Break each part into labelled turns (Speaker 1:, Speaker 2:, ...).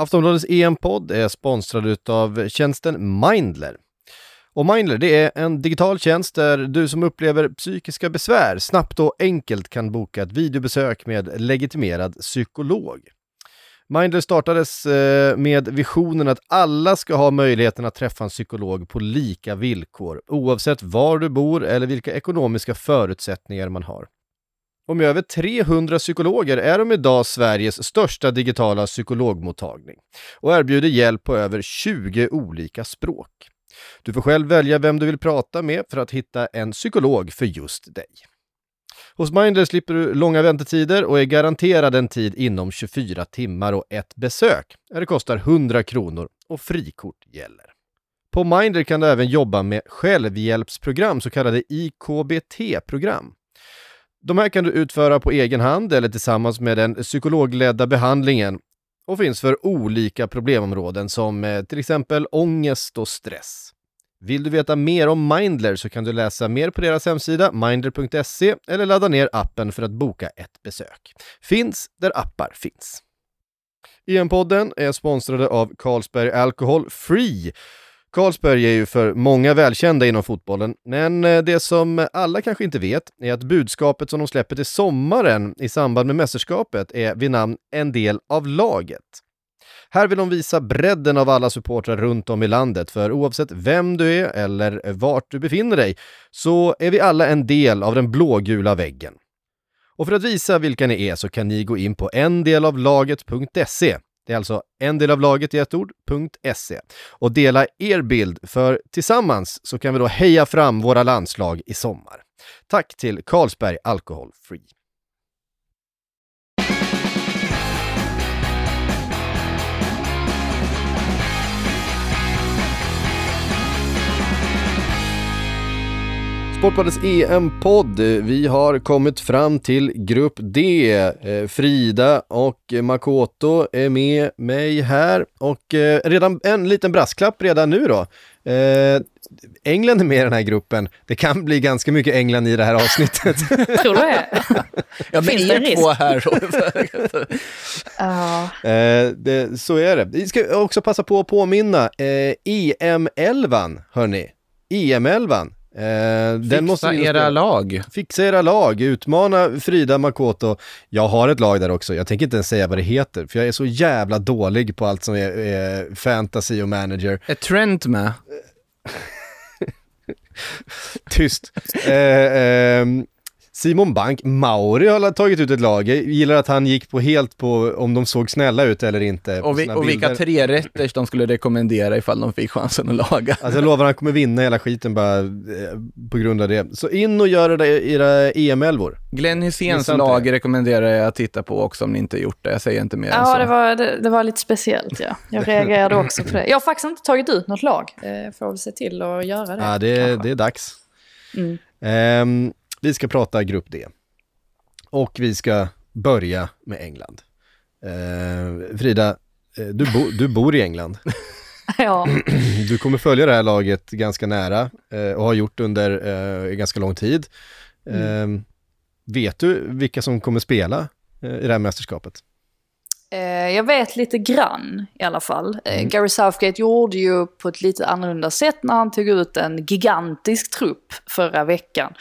Speaker 1: Aftonbladets EM-podd är sponsrad av tjänsten Mindler. Och Mindler det är en digital tjänst där du som upplever psykiska besvär snabbt och enkelt kan boka ett videobesök med legitimerad psykolog. Mindler startades eh, med visionen att alla ska ha möjligheten att träffa en psykolog på lika villkor, oavsett var du bor eller vilka ekonomiska förutsättningar man har. Och med över 300 psykologer är de idag Sveriges största digitala psykologmottagning och erbjuder hjälp på över 20 olika språk. Du får själv välja vem du vill prata med för att hitta en psykolog för just dig. Hos Mindler slipper du långa väntetider och är garanterad en tid inom 24 timmar och ett besök. Det kostar 100 kronor och frikort gäller. På Mindler kan du även jobba med självhjälpsprogram, så kallade IKBT-program. De här kan du utföra på egen hand eller tillsammans med den psykologledda behandlingen och finns för olika problemområden som eh, till exempel ångest och stress. Vill du veta mer om Mindler så kan du läsa mer på deras hemsida mindler.se eller ladda ner appen för att boka ett besök. Finns där appar finns. EM-podden är sponsrade av Carlsberg Alcohol Free Karlsberg är ju för många välkända inom fotbollen, men eh, det som alla kanske inte vet är att budskapet som de släpper till sommaren i samband med mästerskapet är vid namn En del av laget. Här vill de visa bredden av alla supportrar runt om i landet, för oavsett vem du är eller vart du befinner dig så är vi alla en del av den blågula väggen. Och för att visa vilka ni är så kan ni gå in på endelavlaget.se det är alltså en del av laget i ett ord.se. Och dela er bild, för tillsammans så kan vi då heja fram våra landslag i sommar. Tack till Carlsberg Alcohol Free. Sportbladets EM-podd. Vi har kommit fram till Grupp D. Eh, Frida och Makoto är med mig här och eh, redan en liten brasklapp redan nu då. Eh, England är med i den här gruppen. Det kan bli ganska mycket England i det här avsnittet.
Speaker 2: Tror du det?
Speaker 3: Ja, men er två här.
Speaker 2: uh.
Speaker 1: det, så är det. Vi ska också passa på att påminna. EM-11, hörni. EM-11
Speaker 3: Eh, Fixa måste era lag.
Speaker 1: Fixa era lag, utmana Frida Makoto. Jag har ett lag där också, jag tänker inte ens säga vad det heter, för jag är så jävla dålig på allt som är, är fantasy och manager.
Speaker 3: Är Trent med?
Speaker 1: Tyst. eh, eh, Simon Bank, Mauri har tagit ut ett lag. Jag gillar att han gick på helt på om de såg snälla ut eller inte.
Speaker 3: Och, vi, och vilka tre rätter de skulle rekommendera ifall de fick chansen att laga.
Speaker 1: Alltså jag lovar, han kommer vinna hela skiten bara eh, på grund av det. Så in och gör det era EM-elvor.
Speaker 3: Glenn Hyséns lag rekommenderar jag att titta på också om ni inte gjort det. Jag säger inte mer
Speaker 2: ja,
Speaker 3: än så.
Speaker 2: Ja, det var, det, det, var lite speciellt ja. Jag reagerade också på det. Jag har faktiskt inte tagit ut något lag. Eh, får väl se till att göra det.
Speaker 1: Ja, det, det är dags. Mm. Um, vi ska prata Grupp D. Och vi ska börja med England. Eh, Frida, eh, du, bo, du bor i England.
Speaker 2: ja.
Speaker 1: Du kommer följa det här laget ganska nära eh, och har gjort under eh, ganska lång tid. Mm. Ehm, vet du vilka som kommer spela eh, i det här mästerskapet?
Speaker 2: Eh, jag vet lite grann i alla fall. Eh, mm. Gary Southgate gjorde ju på ett lite annorlunda sätt när han tog ut en gigantisk trupp förra veckan.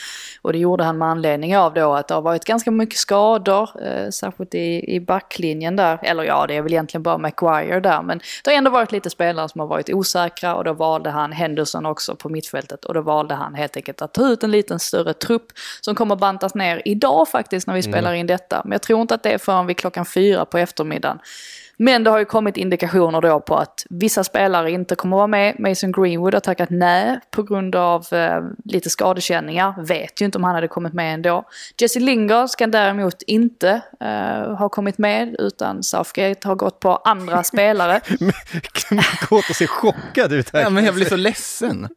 Speaker 2: Och det gjorde han med anledning av då att det har varit ganska mycket skador, eh, särskilt i, i backlinjen där. Eller ja, det är väl egentligen bara Maguire där. Men det har ändå varit lite spelare som har varit osäkra och då valde han Henderson också på mittfältet. Och då valde han helt enkelt att ta ut en liten större trupp som kommer bantas ner idag faktiskt när vi mm. spelar in detta. Men jag tror inte att det är förrän vid klockan fyra på eftermiddagen eftermiddagen. Men det har ju kommit indikationer då på att vissa spelare inte kommer vara med. Mason Greenwood har tackat nej på grund av eh, lite skadekänningar. Vet ju inte om han hade kommit med ändå. Jesse Lingard ska däremot inte eh, ha kommit med utan Southgate har gått på andra spelare.
Speaker 1: Gått och ser chockad ut här.
Speaker 3: Ja, men jag blir så ledsen.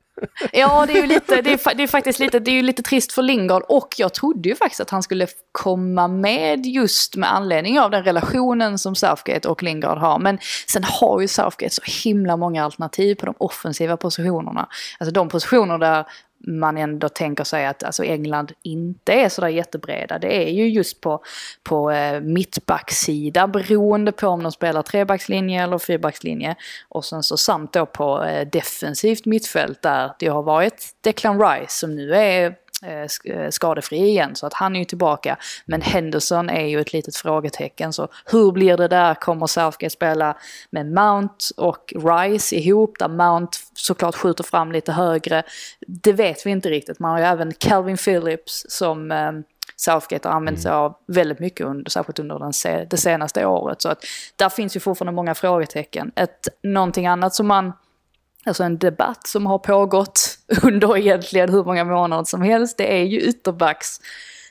Speaker 2: Ja, det är ju lite, det är, det är, faktiskt lite, det är ju lite trist för Lingard och jag trodde ju faktiskt att han skulle komma med just med anledning av den relationen som Southgate och Lingard har. Men sen har ju Southgate så himla många alternativ på de offensiva positionerna. Alltså de positioner där man ändå tänker sig att alltså England inte är sådär jättebreda. Det är ju just på, på eh, mittbacksida beroende på om de spelar trebackslinje eller fyrbackslinje. Och sen så samt då på eh, defensivt mittfält där det har varit Declan Rice som nu är skadefri igen så att han är ju tillbaka. Men Henderson är ju ett litet frågetecken så hur blir det där? Kommer Southgate spela med Mount och Rice ihop där Mount såklart skjuter fram lite högre? Det vet vi inte riktigt. Man har ju även Calvin Phillips som eh, Southgate har använt sig av väldigt mycket, under, särskilt under den, det senaste året. Så att där finns ju fortfarande många frågetecken. Ett, någonting annat som man alltså en debatt som har pågått under egentligen hur många månader som helst. Det är ju ytterbacks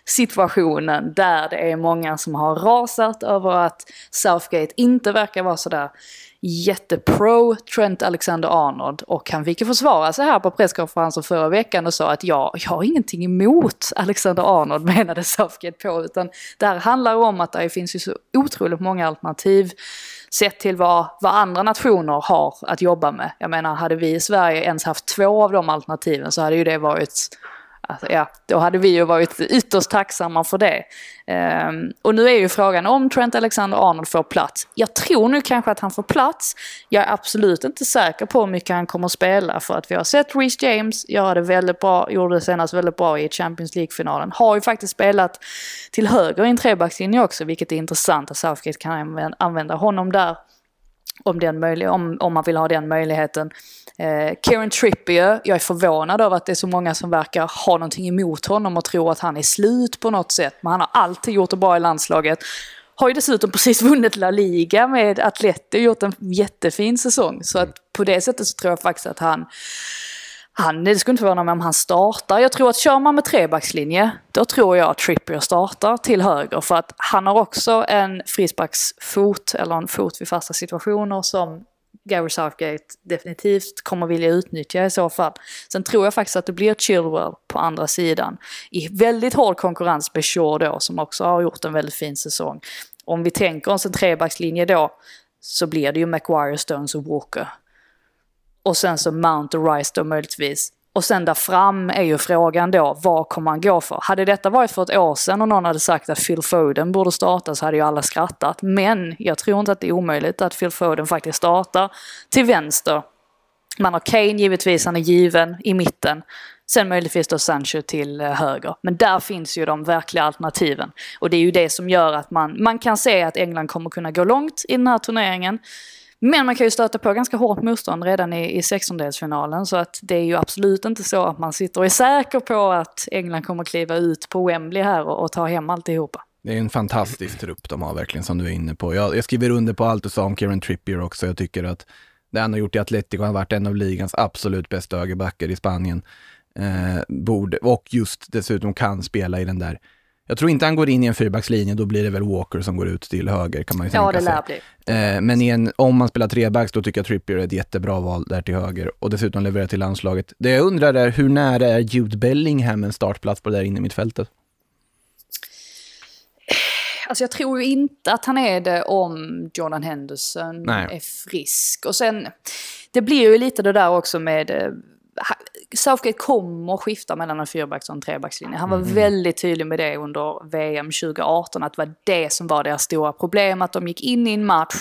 Speaker 2: situationen där det är många som har rasat över att Southgate inte verkar vara sådär jättepro Trent Alexander-Arnold och han fick ju försvara sig här på presskonferensen förra veckan och sa att ja, jag har ingenting emot Alexander-Arnold menade Southgate på utan det här handlar om att det finns ju så otroligt många alternativ sett till vad, vad andra nationer har att jobba med. Jag menar, hade vi i Sverige ens haft två av de alternativen så hade ju det varit Alltså, ja, då hade vi ju varit ytterst tacksamma för det. Um, och nu är ju frågan om Trent Alexander-Arnold får plats. Jag tror nu kanske att han får plats. Jag är absolut inte säker på hur mycket han kommer att spela för att vi har sett Reece James göra det väldigt bra, gjorde det senast väldigt bra i Champions League-finalen. Har ju faktiskt spelat till höger i en trebackslinje också, vilket är intressant att Southgate kan använda honom där om, den om, om man vill ha den möjligheten. Eh, Kieran Trippier, jag är förvånad över att det är så många som verkar ha någonting emot honom och tror att han är slut på något sätt. Men han har alltid gjort det bra i landslaget. Har ju dessutom precis vunnit La Liga med Atleti och gjort en jättefin säsong. Så att på det sättet så tror jag faktiskt att han han, det skulle inte förvåna mig om han startar. Jag tror att kör man med trebackslinje, då tror jag att Trippier startar till höger. För att han har också en frisparksfot, eller en fot vid fasta situationer som Gary Southgate definitivt kommer vilja utnyttja i så fall. Sen tror jag faktiskt att det blir Chilwell på andra sidan. I väldigt hård konkurrens med Shaw då, som också har gjort en väldigt fin säsong. Om vi tänker oss en trebackslinje då, så blir det ju Maguire, Stones och Walker. Och sen så Mount och Rice då möjligtvis. Och sen där fram är ju frågan då, vad kommer han gå för? Hade detta varit för ett år sedan och någon hade sagt att Phil Foden borde starta så hade ju alla skrattat. Men jag tror inte att det är omöjligt att Phil Foden faktiskt startar till vänster. Man har Kane givetvis, han är given i mitten. Sen möjligtvis då Sancho till eh, höger. Men där finns ju de verkliga alternativen. Och det är ju det som gör att man, man kan se att England kommer kunna gå långt i den här turneringen. Men man kan ju stöta på ganska hårt motstånd redan i, i sextondelsfinalen så att det är ju absolut inte så att man sitter och är säker på att England kommer kliva ut på Wembley här och, och ta hem alltihopa.
Speaker 3: Det är en fantastisk trupp de har verkligen som du är inne på. Jag, jag skriver under på allt du sa om Kieran Trippier också. Jag tycker att det han har gjort i Atletico, han har varit en av ligans absolut bästa högerbackar i Spanien. Eh, borde, och just dessutom kan spela i den där jag tror inte han går in i en fyrbackslinje, då blir det väl Walker som går ut till höger kan man ju
Speaker 2: ja,
Speaker 3: tänka sig. Eh, men en, om man spelar trebacks, då tycker jag Trippier är ett jättebra val där till höger och dessutom levererar till landslaget. Det jag undrar är, hur nära är Jude Bellingham en startplats på det där inne i mittfältet?
Speaker 2: Alltså jag tror ju inte att han är det om Jordan Henderson Nej. är frisk. Och sen, det blir ju lite det där också med eh, Southgate kommer skifta mellan en fyrbacks och en trebackslinje. Han var mm. väldigt tydlig med det under VM 2018, att det var det som var deras stora problem, att de gick in i en match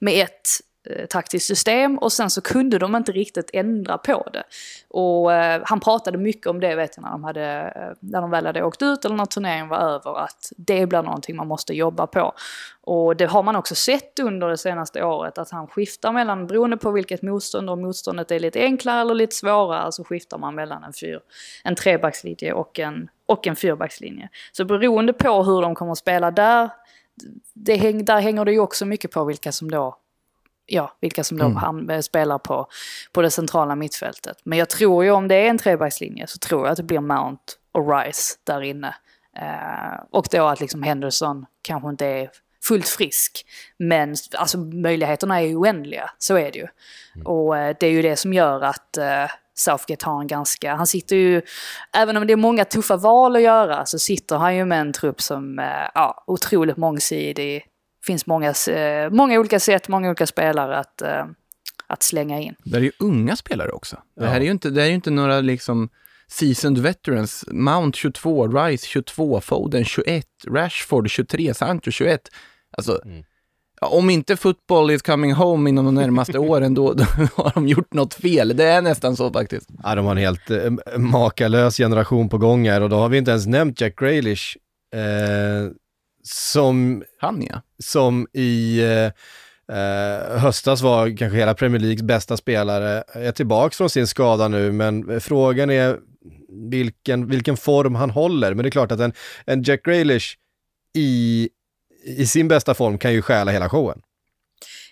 Speaker 2: med ett Eh, taktiskt system och sen så kunde de inte riktigt ändra på det. Och eh, han pratade mycket om det vet jag när de, hade, eh, när de väl hade åkt ut eller när turneringen var över att det blir någonting man måste jobba på. Och det har man också sett under det senaste året att han skiftar mellan, beroende på vilket motstånd, om motståndet är lite enklare eller lite svårare så skiftar man mellan en, fyr, en trebackslinje och en, och en fyrbackslinje. Så beroende på hur de kommer att spela där, det häng, där hänger det ju också mycket på vilka som då ja, vilka som då mm. Eh, spelar på, på det centrala mittfältet. Men jag tror ju om det är en trebackslinje så tror jag att det blir Mount och Rice där inne. Eh, och då att liksom Henderson kanske inte är fullt frisk. Men alltså möjligheterna är ju oändliga, så är det ju. Mm. Och eh, det är ju det som gör att eh, Southgate har en ganska, han sitter ju, även om det är många tuffa val att göra, så sitter han ju med en trupp som är eh, ja, otroligt mångsidig, finns många, eh, många olika sätt, många olika spelare att, eh, att slänga in.
Speaker 3: Det är ju unga spelare också. Det här är ju inte, det är ju inte några liksom seasoned veterans. Mount 22, Rice 22, Foden 21, Rashford 23, Sancho 21. Alltså,
Speaker 1: Mm.
Speaker 3: ja, om inte football is coming home inom de närmaste åren, då, då har de gjort något fel. Det är nästan så faktiskt.
Speaker 1: Ja, de har en helt eh, makalös generation på gång här och då har vi inte ens nämnt Jack Grealish eh, som,
Speaker 3: Han ja.
Speaker 1: som i eh, eh, höstas var kanske hela Premier Leagues bästa spelare, är tillbaks från sin skada nu, men frågan är vilken, vilken form han håller. Men det är klart att en, en Jack Grealish i, i sin bästa form kan ju stjäla hela showen.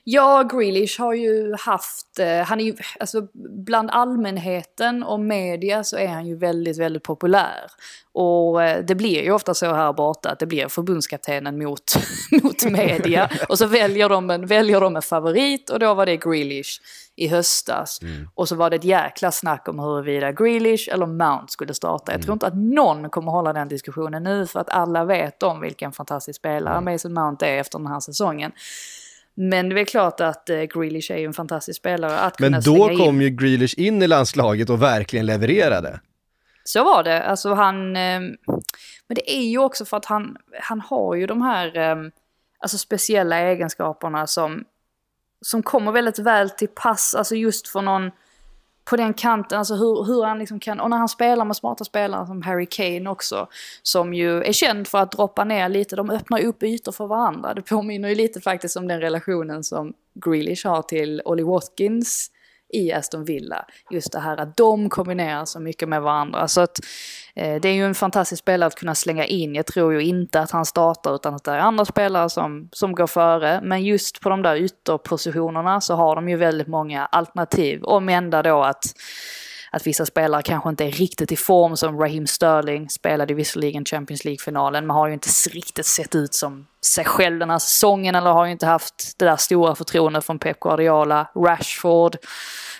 Speaker 2: Ja, Grealish har ju haft, eh, han är ju, alltså bland allmänheten och media så är han ju väldigt, väldigt populär. Och eh, det blir ju ofta så här borta att det blir förbundskaptenen mot, mot media. Och så väljer de, en, väljer de en favorit och då var det Grealish i höstas. Och så var det ett jäkla snack om huruvida Grealish eller Mount skulle starta. Jag tror inte att någon kommer hålla den diskussionen nu för att alla vet om vilken fantastisk spelare Mason Mount är efter den här säsongen. Men det är klart att eh, Grealish är ju en fantastisk spelare att
Speaker 1: Men då
Speaker 2: slänga in.
Speaker 1: kom ju Grealish in i landslaget och verkligen levererade.
Speaker 2: Så var det. Alltså han... Eh, men det är ju också för att han, han har ju de här eh, alltså speciella egenskaperna som, som kommer väldigt väl till pass. Alltså just för någon på den kanten, alltså hur, hur han liksom kan, och när han spelar med smarta spelare som Harry Kane också, som ju är känd för att droppa ner lite, de öppnar upp ytor för varandra. Det påminner ju lite faktiskt om den relationen som Grealish har till Ollie Watkins i Aston Villa. Just det här att de kombinerar så mycket med varandra. Så att eh, det är ju en fantastisk spelare att kunna slänga in. Jag tror ju inte att han startar utan att det är andra spelare som, som går före. Men just på de där ytterpositionerna så har de ju väldigt många alternativ. Om ända då att att vissa spelare kanske inte är riktigt i form som Raheem Sterling spelade visserligen Champions League-finalen men har ju inte riktigt sett ut som sig själv den här säsongen eller har ju inte haft det där stora förtroendet från Pep Guardiola. Rashford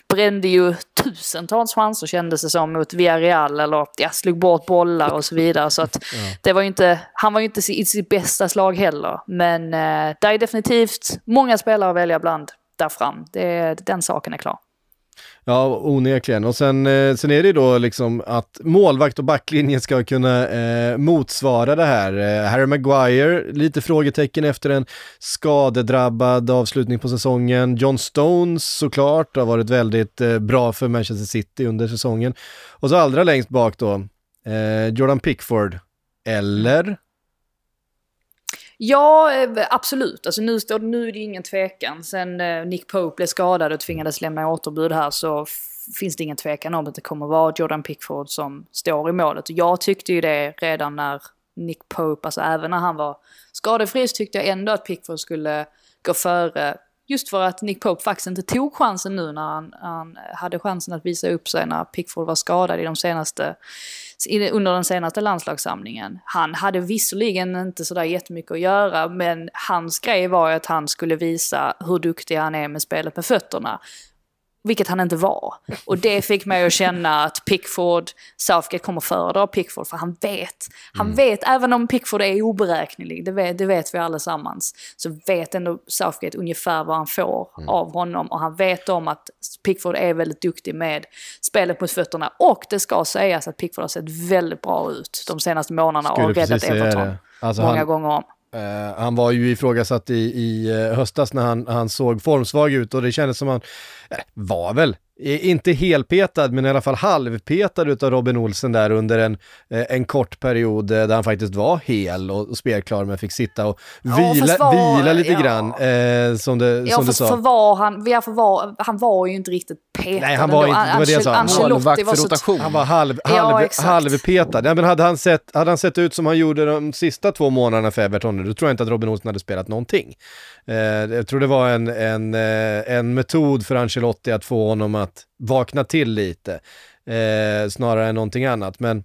Speaker 2: brände ju tusentals chanser kändes det som mot Villarreal eller ja, slog bort bollar och så vidare. Så att det var inte, han var ju inte i sitt bästa slag heller. Men eh, det är definitivt många spelare att välja bland där fram. Det, den saken är klar.
Speaker 1: Ja, onekligen. Och sen, eh, sen är det ju då liksom att målvakt och backlinjen ska kunna eh, motsvara det här. Eh, Harry Maguire, lite frågetecken efter en skadedrabbad avslutning på säsongen. John Stones såklart har varit väldigt eh, bra för Manchester City under säsongen. Och så allra längst bak då, eh, Jordan Pickford. Eller?
Speaker 2: Ja, eh, absolut. Alltså nu, står, nu är det ingen tvekan. Sen eh, Nick Pope blev skadad och tvingades lämna återbud här så finns det ingen tvekan om att det kommer vara Jordan Pickford som står i målet. Och jag tyckte ju det redan när Nick Pope, alltså även när han var skadefri så tyckte jag ändå att Pickford skulle gå före. Just för att Nick Pope faktiskt inte tog chansen nu när han, han hade chansen att visa upp sig när Pickford var skadad i de senaste under den senaste landslagssamlingen. Han hade visserligen inte sådär jättemycket att göra, men hans grej var ju att han skulle visa hur duktig han är med spelet med fötterna. Vilket han inte var. Och det fick mig att känna att Pickford, Southgate kommer föredra Pickford för han vet. Han vet, även om Pickford är oberäknelig, det vet, det vet vi allesammans, så vet ändå Southgate ungefär vad han får av honom. Och han vet om att Pickford är väldigt duktig med spelet mot fötterna. Och det ska sägas att Pickford har sett väldigt bra ut de senaste månaderna
Speaker 1: Skulle
Speaker 2: och räddat Everton.
Speaker 1: Alltså
Speaker 2: många
Speaker 1: han-
Speaker 2: gånger om.
Speaker 1: Eh, han var ju ifrågasatt i, i eh, höstas när han, han såg formsvag ut och det kändes som han, eh, var väl, inte helpetad men i alla fall halvpetad utav Robin Olsen där under en, eh, en kort period eh, där han faktiskt var hel och, och spelklar men fick sitta och
Speaker 2: Ja,
Speaker 1: vila,
Speaker 2: fast var-
Speaker 1: vila lite
Speaker 2: ja.
Speaker 1: grann eh, som, det,
Speaker 2: Ja,
Speaker 1: som du sa.
Speaker 2: för var han, ja, för var, han var ju inte riktigt petad.
Speaker 1: Nej, han var
Speaker 2: ändå.
Speaker 1: inte- det var det jag sa.
Speaker 2: Ancelotti var
Speaker 3: rotation.
Speaker 1: Han var halv,
Speaker 2: Ja,
Speaker 1: halv,
Speaker 2: exakt.
Speaker 1: halvpetad. Ja, men hade, han sett, hade han sett ut som han gjorde de sista två månaderna för Everton, då tror jag inte att Robin Olsen hade spelat någonting. Eh, jag tror det var en, en, eh, en metod för Ancelotti att få honom att vakna till lite, eh, snarare än någonting annat. Men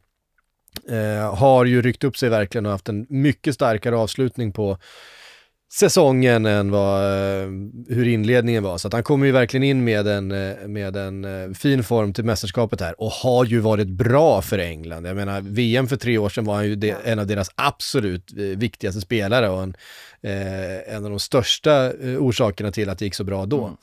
Speaker 1: har ju ryckt upp sig verkligen och haft en mycket starkare avslutning på säsongen än vad, hur inledningen var. Så han kommer ju verkligen in med en, med en fin form till mästerskapet här och har ju varit bra för England. Jag menar, VM för tre år sedan var han ju de, en av deras absolut viktigaste spelare och en, eh, en av de största eh, orsakerna till att det gick så bra då. Mm.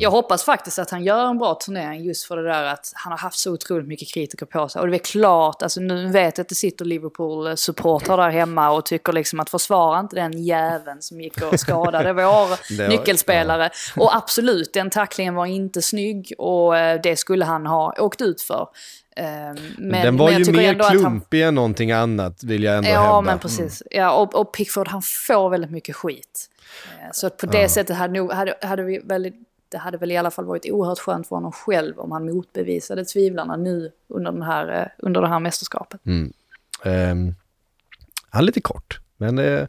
Speaker 2: Jag hoppas faktiskt att han gör en bra turnering just för det där att han har haft så otroligt mycket kritiker på sig. Och det är klart, alltså nu vet jag att det sitter Liverpool-supportrar där hemma och tycker liksom att försvara inte den jäveln som gick och skadade vår
Speaker 1: Det var-
Speaker 2: nyckelspelare. Och absolut, den tacklingen var inte snygg och eh, det skulle han ha åkt ut för. Eh, Men,
Speaker 1: den var
Speaker 2: men
Speaker 1: ju mer
Speaker 2: att han-
Speaker 1: klumpig än någonting annat, vill jag ändå
Speaker 2: Ja,
Speaker 1: hävda.
Speaker 2: men precis. Ja, och, och Pickford han får väldigt mycket skit. Eh, Så på det sättet hade, nog, hade, hade vi väldigt, det hade väl i alla fall varit oerhört skönt för honom själv om han motbevisade tvivlarna nu under, den här, eh, under det här mästerskapet. Mm.
Speaker 1: Ehm, han är lite kort, men eh,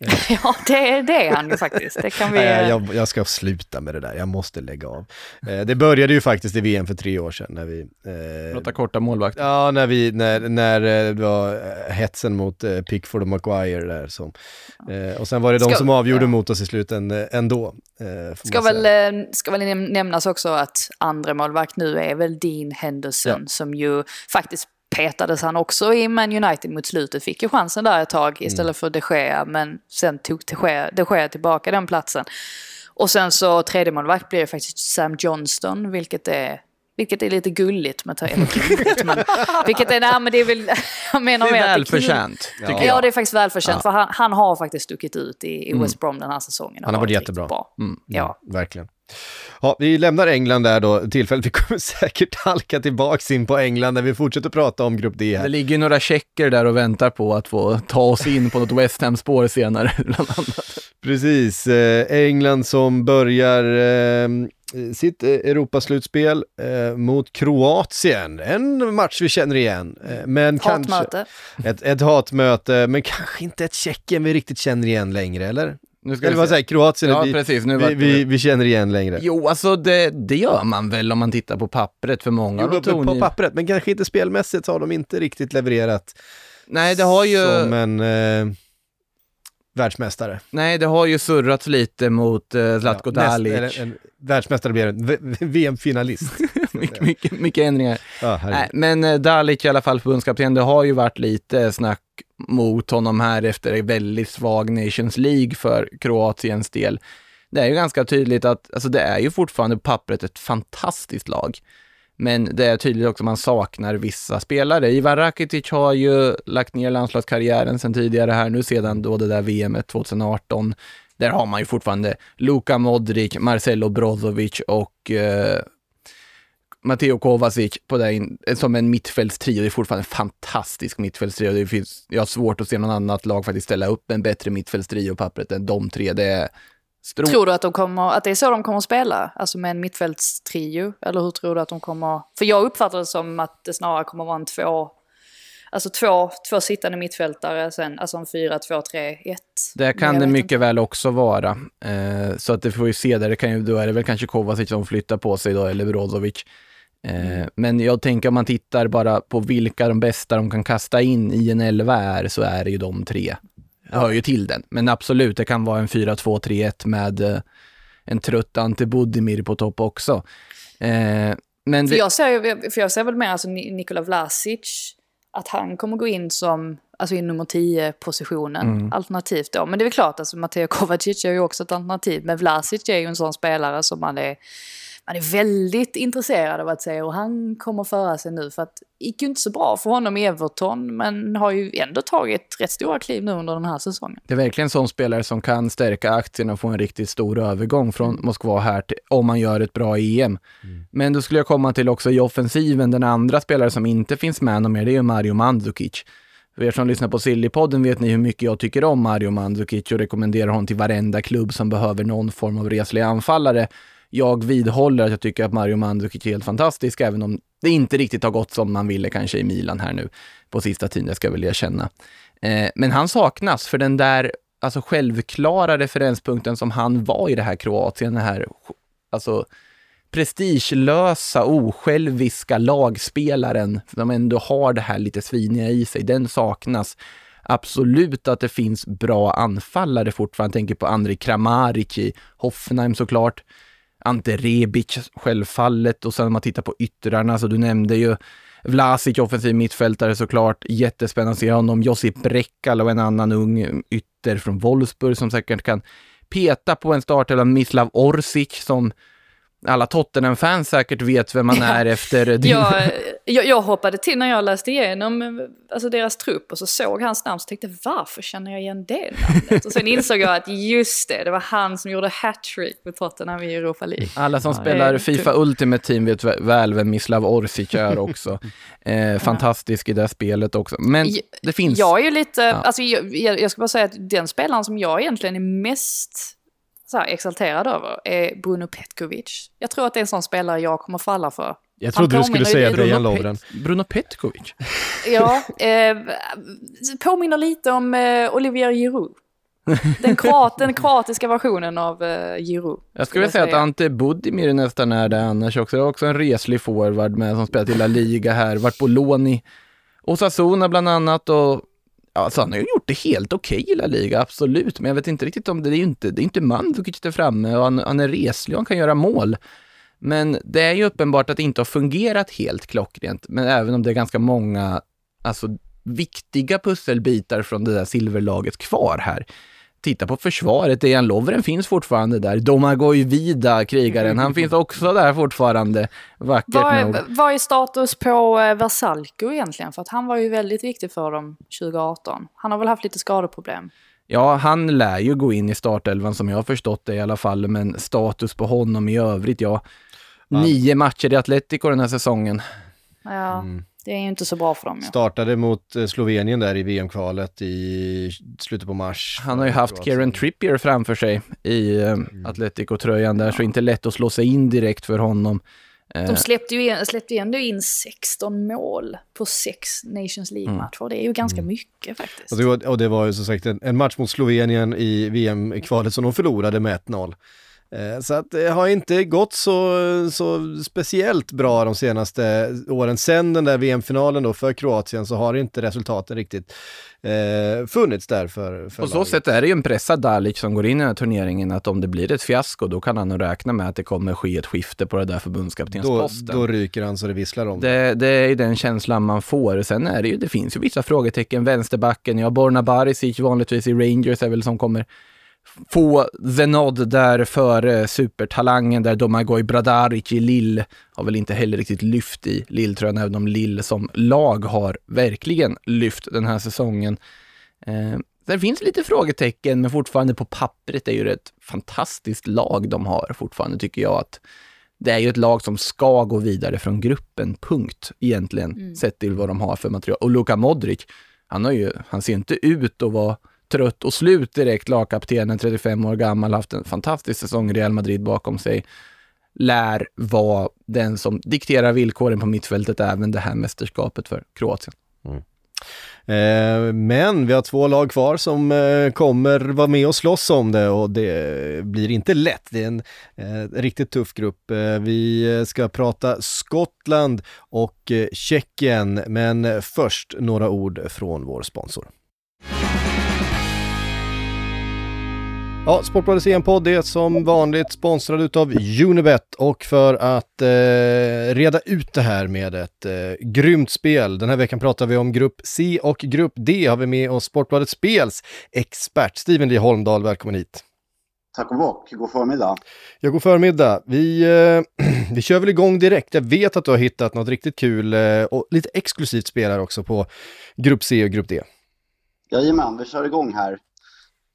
Speaker 2: ja, det, det är han ju faktiskt. Det kan vi...
Speaker 1: nej, jag, jag ska sluta med det där, jag måste lägga av. Eh, det började ju faktiskt i VM för tre år sedan när vi... Eh,
Speaker 3: Prata korta målvakt.
Speaker 1: Ja, när, vi, när, när eh, det var eh, hetsen mot Pickford och Maguire där som... Eh, och sen var det de
Speaker 2: Ska-
Speaker 1: som avgjorde
Speaker 2: ja.
Speaker 1: mot oss i slutet ändå. Eh,
Speaker 2: Ska väl, ska väl näm- nämnas också att andra målvakt nu är väl Dean Henderson
Speaker 1: Ja.
Speaker 2: som ju faktiskt petades han också i Man United mot slutet. Fick ju chansen där ett tag istället
Speaker 1: Mm.
Speaker 2: för de Gea men sen tog de Gea, de Gea tillbaka den platsen. Och sen så tredje målvakt blir det faktiskt Sam Johnston vilket är vilket är lite gulligt med eller gulligt, men vilket är, nej men det är väl, jag menar
Speaker 3: Det är välförtjänt,
Speaker 1: Ja.
Speaker 3: tycker
Speaker 2: Ja,
Speaker 3: jag.
Speaker 2: det är faktiskt välförtjänt.
Speaker 3: Ja.
Speaker 2: För han, han har faktiskt stuckit ut i, i West Brom den här säsongen.
Speaker 1: Han har varit jättebra.
Speaker 2: Bra.
Speaker 3: Mm.
Speaker 2: Ja.
Speaker 1: Verkligen. Ja, vi lämnar England där då tillfället. Vi kommer säkert halka tillbaks in på England när vi fortsätter prata om Grupp D
Speaker 3: Det
Speaker 1: här.
Speaker 3: ligger ju några checker där och väntar på att få ta oss in på något West Ham-spår senare, bland annat.
Speaker 1: Precis, eh, England som börjar eh, sitt eh, Europaslutspel eh, mot Kroatien. En match vi känner igen, men kanske
Speaker 2: Hatmöte.
Speaker 1: ett, ett hatmöte, men kanske inte ett Tjeckien vi riktigt känner igen längre, eller?
Speaker 3: Nu ska
Speaker 1: Eller vad säger Kroatien,
Speaker 3: Ja,
Speaker 1: vi,
Speaker 3: precis. Nu
Speaker 1: vi, vi, vi känner igen längre.
Speaker 3: Jo, alltså det, det gör man väl om man tittar på pappret för många.
Speaker 1: Jo,
Speaker 3: av
Speaker 1: på, pappret, men kanske inte spelmässigt så har de inte riktigt levererat
Speaker 3: Nej, det har ju...
Speaker 1: som en eh, världsmästare.
Speaker 3: Nej, det har ju surrats lite mot uh, Zlatko
Speaker 1: Ja, näst-
Speaker 3: Dalic.
Speaker 1: eller En, världsmästare blir en VM-finalist.
Speaker 3: mycket, mycket, mycket ändringar.
Speaker 1: Ja.
Speaker 3: Nej, men uh, Dalic i alla fall förbundskapten, det har ju varit lite snack mot honom här efter en väldigt svag Nations League för Kroatiens del. Det är ju ganska tydligt att, alltså det är ju fortfarande på pappret ett fantastiskt lag. Men det är tydligt också att man saknar vissa spelare. Ivan Rakitic har ju lagt ner landslagskarriären sedan tidigare här nu sedan då det där VMet 2018. Där har man ju fortfarande Luka Modric, Marcelo Brozovic och eh, Matteo Kovacic på det in, som en mittfältstrio. Det är fortfarande en fantastisk mittfältstrio. Det finns, jag har svårt att se någon annat lag faktiskt ställa upp en bättre mittfältstrio på pappret än de tre. Det är stro-
Speaker 2: Tror du att, de kommer, att det är så de kommer att spela? Alltså med en mittfältstrio? Eller hur tror du att de kommer... För jag uppfattar det som att det snarare kommer vara en två... Alltså två, två sittande mittfältare, sen, alltså en 4-2-3-1.
Speaker 3: Det
Speaker 2: Men
Speaker 3: kan
Speaker 2: jag
Speaker 3: det
Speaker 2: vet
Speaker 3: mycket
Speaker 2: inte.
Speaker 3: väl också vara. Eh, så att det får vi se där. Det kan ju, då är det väl kanske Kovacic som flyttar på sig då, eller Brozovic. Eh, men jag tänker om man tittar bara på vilka de bästa de kan kasta in i en elva är, så är det ju de tre. Jag hör ju till den. Men absolut, det kan vara en 4-2-3-1 med eh, en trött Ante Budimir på topp också. Eh, men
Speaker 2: För
Speaker 3: det,
Speaker 2: jag, ser, för jag ser väl mer alltså Ni- Nikola Vlasic, att han kommer gå in som alltså i nummer 10-positionen,
Speaker 3: Mm.
Speaker 2: alternativt då. Men det är väl klart, alltså Matteo Kovacic är ju också ett alternativ, men Vlasic är ju en sån spelare som man är, man är väldigt intresserad av att se hur han kommer föra sig nu. För att det gick ju inte så bra för honom i Everton, men har ju ändå tagit rätt stora kliv nu under den här säsongen.
Speaker 3: Det är verkligen en sån spelare som kan stärka aktien och få en riktigt stor övergång från
Speaker 2: Mm.
Speaker 3: Moskva här till, om man gör ett bra EM. Men då skulle jag komma till också i offensiven, den andra spelare som inte finns med någon mer, det är ju Mario Mandzukic. För er som lyssnar på Sillypodden vet ni hur mycket jag tycker om Mario Mandzukic och rekommenderar honom till varenda klubb som behöver någon form av reslig anfallare. Jag vidhåller att jag tycker att Mario Mandzukic är helt fantastisk, även om det inte riktigt har gått som man ville kanske i Milan här nu på sista tiden, det ska jag väl erkänna. Eh, men han saknas för den där alltså självklara referenspunkten som han var i det här Kroatien, den här alltså prestigelösa, osjälviska lagspelaren som ändå har det här lite sviniga i sig, den saknas. Absolut att det finns bra anfallare fortfarande. Jag tänker på André Kramaric i Hoffenheim såklart. Ante Rebic självfallet och sen om man tittar på yttrarna, så du nämnde ju Vlasic, offensiv mittfältare såklart. Jättespännande att se honom. Josip Brekal och en annan ung ytter från Wolfsburg som säkert kan peta på en startelva. Mislav Orsic som alla Tottenham-fans säkert vet vem man är efter din...
Speaker 2: jag, jag, jag hoppade till när jag läste igenom alltså deras trupp och så såg hans namn och tänkte varför känner jag igen det namnet? Och sen insåg jag att just det, det var han som gjorde hattrick med Tottenham i Europa League.
Speaker 3: Alla som ja, spelar Fifa Ultimate Team vet väl vem Mislav Orsic är också. eh, fantastisk i det spelet också. Men det finns...
Speaker 2: Jag är ju lite, ja. alltså jag, jag ska bara säga att den spelaren som jag egentligen är mest så här exalterad över är Bruno Petkovic. Jag tror att det är en sån spelare jag kommer falla för.
Speaker 1: Jag trodde du skulle säga Dejan Lovren.
Speaker 3: Bruno Petkovic?
Speaker 2: ja, eh, påminner lite om eh, Olivier Giroud. Den, krat, den kroatiska versionen av uh, Giroud.
Speaker 3: Jag skulle vilja säga att Ante Budimir nästan är det annars också. Det är också en reslig forward med som spelat i La Liga här, varit på lån i Osasuna bland annat och Alltså han har ju gjort det helt okej okay i La Liga, absolut. Men jag vet inte riktigt om det, det är ju inte, det är inte Mandzukic där framme och han, han är reslig och han kan göra mål. Men det är ju uppenbart att det inte har fungerat helt klockrent. Men även om det är ganska många, alltså viktiga pusselbitar från det där silverlaget kvar här titta på försvaret. Dejan Lovren finns fortfarande där. Domagoj Vida, krigaren, han finns också där fortfarande. Vackert vad är, nog.
Speaker 2: Vad är status på eh, Versalco egentligen? För att han var ju väldigt viktig för dem 2018. Han har väl haft lite skadeproblem?
Speaker 3: Ja, han lär ju gå in i startelvan som jag har förstått det i alla fall, men status på honom i övrigt, ja. ja. Nio matcher i Atletico den här säsongen.
Speaker 2: Ja. Mm. Det är ju inte så bra för dem. Ja.
Speaker 1: Startade mot eh, Slovenien där i VM-kvalet i slutet på mars.
Speaker 3: Han har ju haft Kieran Trippier framför sig i eh, mm. Atletico-tröjan där, ja. så inte lätt att slå sig in direkt för honom.
Speaker 2: De eh. släppte ju, in, släppte ju ändå in 16 mål på sex Nations League-matcher. Mm. Det är ju ganska mm. mycket faktiskt.
Speaker 1: Och det, var, och det var ju som sagt en, en match mot Slovenien i VM-kvalet som de förlorade med 1-0. Eh, så att det har inte gått så, så speciellt bra de senaste åren. Sen den där VM-finalen då för Kroatien så har inte resultaten riktigt eh, funnits där för, för
Speaker 3: På så sätt är det ju en pressad Dalic som går in i den här turneringen att om det blir ett fiasko då kan han nog räkna med att det kommer ske ett skifte på det där förbundskaptensposten.
Speaker 1: Då, då ryker han så det visslar om
Speaker 3: det. Det är ju den känslan man får. Sen är det ju, det finns ju vissa frågetecken. Vänsterbacken, ja Borna Barisic vanligtvis i Rangers är väl som kommer få the nod där före supertalangen där Domagoj Bradaric i Lill har väl inte heller riktigt lyft i Lill-tröjan, även om Lill som lag har verkligen lyft den här säsongen. Eh, det finns lite frågetecken, men fortfarande på pappret är ju ett fantastiskt lag de har fortfarande, tycker jag. att Det är ju ett lag som ska gå vidare från gruppen, punkt, egentligen, mm. sett till vad de har för material. Och Luka Modric, han, har ju, han ser inte ut att vara trött och slut direkt, lagkaptenen, 35 år gammal, haft en fantastisk säsong i Real Madrid bakom sig. Lär vara den som dikterar villkoren på mittfältet även det här mästerskapet för Kroatien. Mm.
Speaker 1: Eh, men vi har två lag kvar som eh, kommer vara med och slåss om det och det blir inte lätt. Det är en eh, riktigt tuff grupp. Eh, vi eh, ska prata Skottland och eh, Tjeckien, men först några ord från vår sponsor. Ja, Sportbladets EM-podd är som vanligt sponsrad utav Unibet och för att eh, reda ut det här med ett eh, grymt spel. Den här veckan pratar vi om grupp C och grupp D har vi med oss Sportbladets Spels expert Steven Lee Holmdahl. Välkommen hit.
Speaker 4: Tack och bock, god förmiddag.
Speaker 1: Ja, god förmiddag. Vi, eh, vi kör väl igång direkt. Jag vet att du har hittat något riktigt kul eh, och lite exklusivt spel här också på grupp C och grupp D.
Speaker 4: Jajamän, vi kör igång här.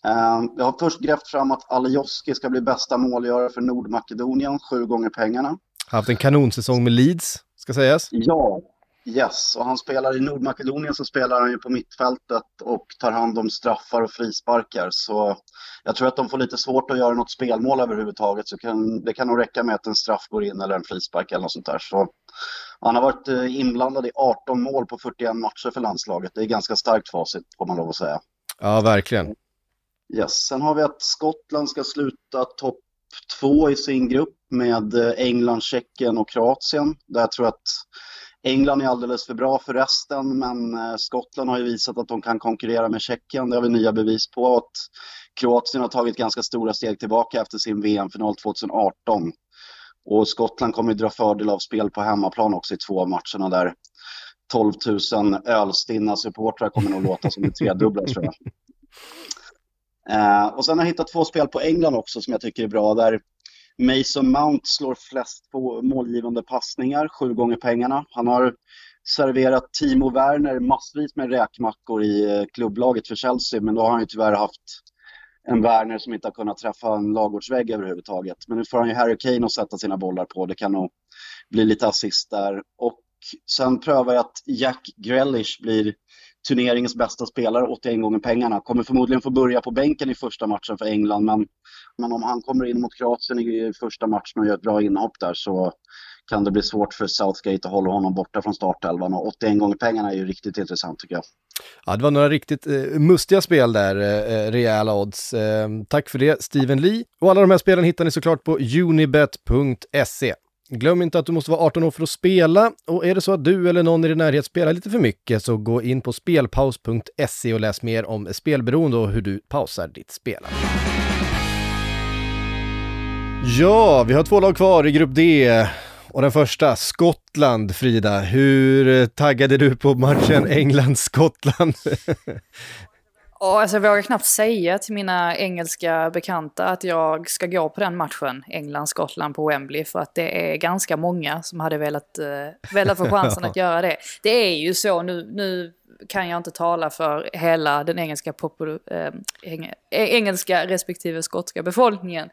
Speaker 4: Ehm, jag har först grävt fram att Alioski ska bli bästa målgörare för Nordmakedonien, sju gånger pengarna.
Speaker 1: Haft en kanonsäsong med Leeds, ska sägas.
Speaker 4: Ja, yes. Och han spelar i Nordmakedonien så spelar han ju på mittfältet och tar hand om straffar och frisparkar. Så jag tror att de får lite svårt att göra något spelmål överhuvudtaget. Så kan, det kan nog räcka med att en straff går in eller en frispark eller något sånt där. Så han har varit eh, inblandad i 18 mål på 41 matcher för landslaget. Det är ganska starkt facit får man lov att säga.
Speaker 1: Ja, verkligen.
Speaker 4: Yes. Sen har vi att Skottland ska sluta topp två i sin grupp med eh, England, Tjeckien och Kroatien. Där jag tror att England är alldeles för bra för resten, men eh, Skottland har ju visat att de kan konkurrera med Tjeckien. Det har vi nya bevis på. Att Kroatien har tagit ganska stora steg tillbaka efter sin VM-final 2018. Och Skottland kommer ju dra fördel av spel på hemmaplan också i två av matcherna där 12 000 ölstinna supportrar kommer nog låta som det tredubbla tror jag. Eh, och sen har jag hittat två spel på England också som jag tycker är bra. Där Mason Mount slår flest på målgivande passningar, sju gånger pengarna. Han har serverat Timo Werner massvis med räkmackor i eh, klubblaget för Chelsea, men då har han ju tyvärr haft en Werner som inte har kunnat träffa en lagårdsvägg överhuvudtaget. Men nu får han ju Harry Kane att sätta sina bollar på. Det kan nog bli lite assist där. Och sen prövar jag att Jack Grealish blir turneringens bästa spelare, 81 gånger pengarna. Kommer förmodligen få börja på bänken i första matchen för England, men, men om han kommer in mot Kroatien i första matchen och gör ett bra inhopp där så kan det bli svårt för Southgate att hålla honom borta från startelvan. Och 81 gånger pengarna är ju riktigt intressant tycker jag.
Speaker 1: Ja, det var några riktigt eh, mustiga spel där, eh, eh rejäla odds. Eh, tack för det, Steven Lee. Och alla de här spelen hittar ni såklart på unibet.se. Glöm inte att du måste vara 18 år för att spela och är det så att du eller någon i din närhet spelar lite för mycket så gå in på spelpaus.se och läs mer om spelberoende och hur du pausar ditt spelande. Ja, vi har två lag kvar i grupp D. Och den första, Skottland, Frida. Hur taggade du på matchen England-Skottland?
Speaker 2: Och alltså, jag vågar knappt säga till mina engelska bekanta att jag ska gå på den matchen, England-Skottland på Wembley, för att det är ganska många som hade velat, uh, velat få chansen att göra det. Det är ju så, nu, nu kan jag inte tala för hela den engelska, popul- äh, engelska respektive skotska befolkningen.